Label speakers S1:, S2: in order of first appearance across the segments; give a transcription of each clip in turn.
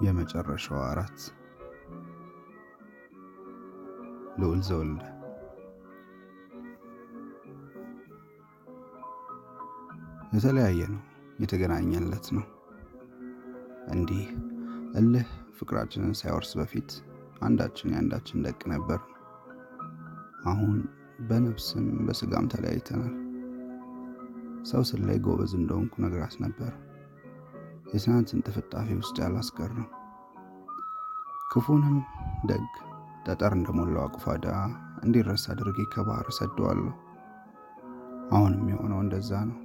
S1: የመጨረሻዋ አራት ልዑል ዘወልደ የተለያየ ነው የተገናኘለት ነው። እንዲህ እልህ ፍቅራችንን ሳይወርስ በፊት አንዳችን የአንዳችን ደቅ ነበር። አሁን በነፍስም በስጋም ተለያይተናል። ሰው ስለይ ጎበዝ እንደሆንኩ ነግራት ነበር። የትናንትን ጥፍጣፊ ውስጥ ያላስቀረም ክፉንም ደግ ጠጠር እንደሞላው አቁፋዳ እንዲረሳ አድርጌ ከባህር ሰደዋለሁ። አሁንም የሆነው እንደዛ ነው።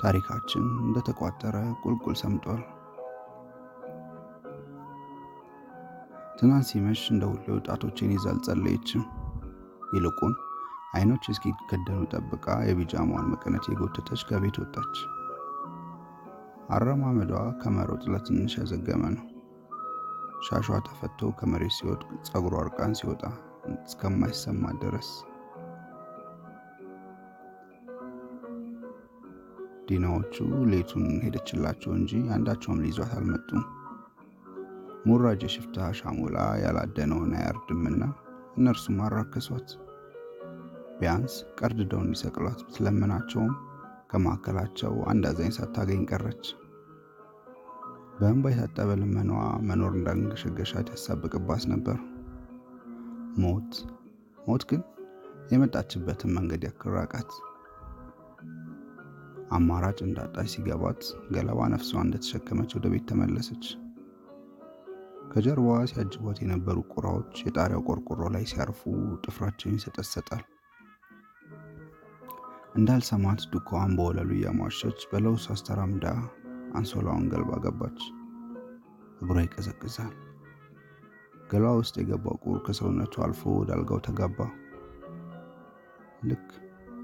S1: ታሪካችን እንደተቋጠረ ቁልቁል ሰምጧል። ትናንት ሲመሽ እንደ ሁሌው ጣቶቼን ይዛ አልጸለየችም። ይልቁን አይኖች እስኪከደኑ ጠብቃ የቢጃማዋን መቀነት የጎተተች ከቤት ወጣች። አረማመዷ ከመሮጥ ለትንሽ ያዘገመ ነው። ሻሿ ተፈቶ ከመሬት ሲወድቅ ጸጉሯ እርቃን ሲወጣ እስከማይሰማ ድረስ ዲናዎቹ ሌቱን ሄደችላቸው እንጂ አንዳቸውም ሊይዟት አልመጡም። ሙራጅ የሽፍታ ሻሞላ ያላደነውን አያርድምና እነርሱም አራከሷት። ቢያንስ ቀርድደው እንዲሰቅሏት ብትለምናቸውም ከመካከላቸው አንድ አዛኝ ሳታገኝ ቀረች። በእንባ የታጠበ ልመኗ መኖር እንዳንገሸገሻት ያሳብቅባት ነበር። ሞት ሞት ግን የመጣችበትን መንገድ ያክራቃት። አማራጭ እንዳጣች ሲገባት ገለባ ነፍሷ እንደተሸከመች ወደ ቤት ተመለሰች። ከጀርባዋ ሲያጅቧት የነበሩ ቁራዎች የጣሪያው ቆርቆሮ ላይ ሲያርፉ ጥፍራቸውን ይሰጠሰጣል። እንዳልሰማት ዱካዋን በወለሉ እያሟሸች በለውስ አስተራምዳ አንሶላውን ገልባ ገባች። እግሯ ይቀዘቅዛል። ገሏ ውስጥ የገባው ቁር ከሰውነቱ አልፎ ወደ አልጋው ተጋባ። ልክ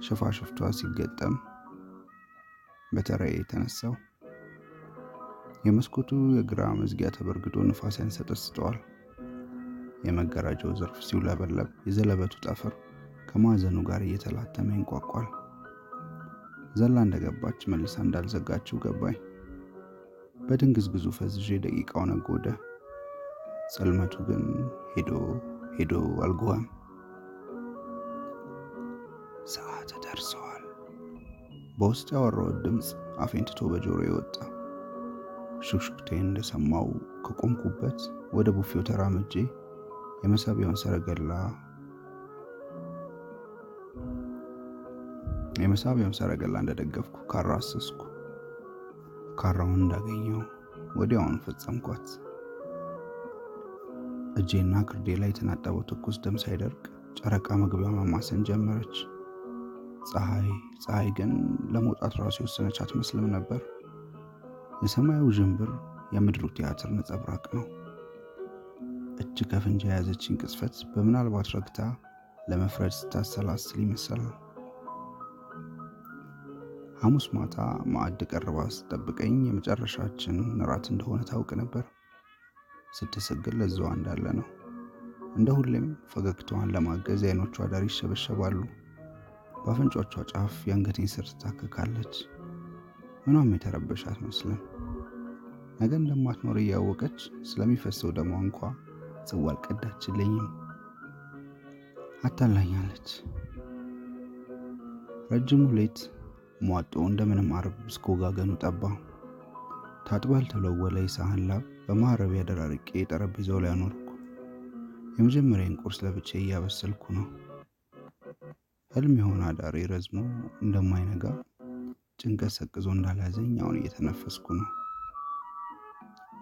S1: ሽፋሽፍቷ ሲገጠም በተራዬ የተነሳው የመስኮቱ የግራ መዝጊያ ተበርግዶ ንፋስ ያንሰጠስጠዋል። የመጋረጃው ዘርፍ ሲውለበለብ የዘለበቱ ጠፍር ከማዕዘኑ ጋር እየተላተመ ይንቋቋል። ዘላ እንደገባች መልሳ እንዳልዘጋችው ገባኝ። በድንግዝግዙ ፈዝዤ ደቂቃው ነጎደ። ጽልመቱ ግን ሄዶ ሄዶ አልጎኸም። ሰዓት ደርሰዋል። በውስጥ ያወራሁት ድምፅ አፌን ትቶ በጆሮ የወጣ ሹክሹክቴን እንደሰማው ከቆምኩበት ወደ ቡፌው ተራምጄ የመሳቢያውን ሰረገላ የመሳቢያውን ሰረገላ እንደደገፍኩ ካራ አሰስኩ። ካራውን እንዳገኘው ወዲያውኑ ፈጸምኳት። እጄና ግርዴ ላይ የተናጠበው ትኩስ ደም ሳይደርቅ ጨረቃ መግቢያ ማማሰን ጀመረች። ፀሐይ ፀሐይ ግን ለመውጣት ራሱ የወሰነች አትመስልም ነበር። የሰማዩ ዥንብር የምድሩ ቲያትር ነጸብራቅ ነው። እጅ ከፍንጅ የያዘችኝ ቅጽበት በምናልባት ረግታ ለመፍረድ ስታሰላስል ይመስላል። ሐሙስ ማታ ማዕድ ቀርባ ስትጠብቀኝ የመጨረሻችን እራት እንደሆነ ታውቅ ነበር። ስትስግል ለዛዋ እንዳለ ነው። እንደ ሁሌም ፈገግታዋን ለማገዝ የዓይኖቿ ዳር ይሸበሸባሉ። በአፍንጮቿ ጫፍ የአንገቴን ስር ትታከካለች። ምኗም የተረበሽ አትመስልም። ነገ እንደማትኖር እያወቀች ስለሚፈሰው ደሟ እንኳ ጽዋ አልቀዳችልኝም። አታላኛለች። ረጅሙ ሌት ሟጦ እንደምንም አርብ እስከ ወጋገኑ ጠባ። ታጥባ ያልተለወለ የሳህን ላብ በማረቢያ ደራርቄ ጠረጴዛው ላይ አኖርኩ። የመጀመሪያን ቁርስ ለብቻ እያበሰልኩ ነው። ህልም የሆነ አዳሬ ረዝሞ እንደማይነጋ ጭንቀት ሰቅዞ እንዳልያዘኝ አሁን እየተነፈስኩ ነው።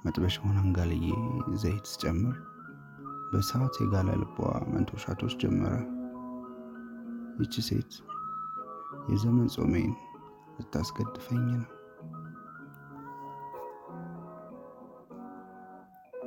S1: መጥበሻውን አንጋልዬ ዘይት ስጨምር በሰዓት የጋለ ልቧ መንቶሻቶች ጀመረ። ይቺ ሴት የዘመን ጾሜን ልታስገድፈኝ ነው።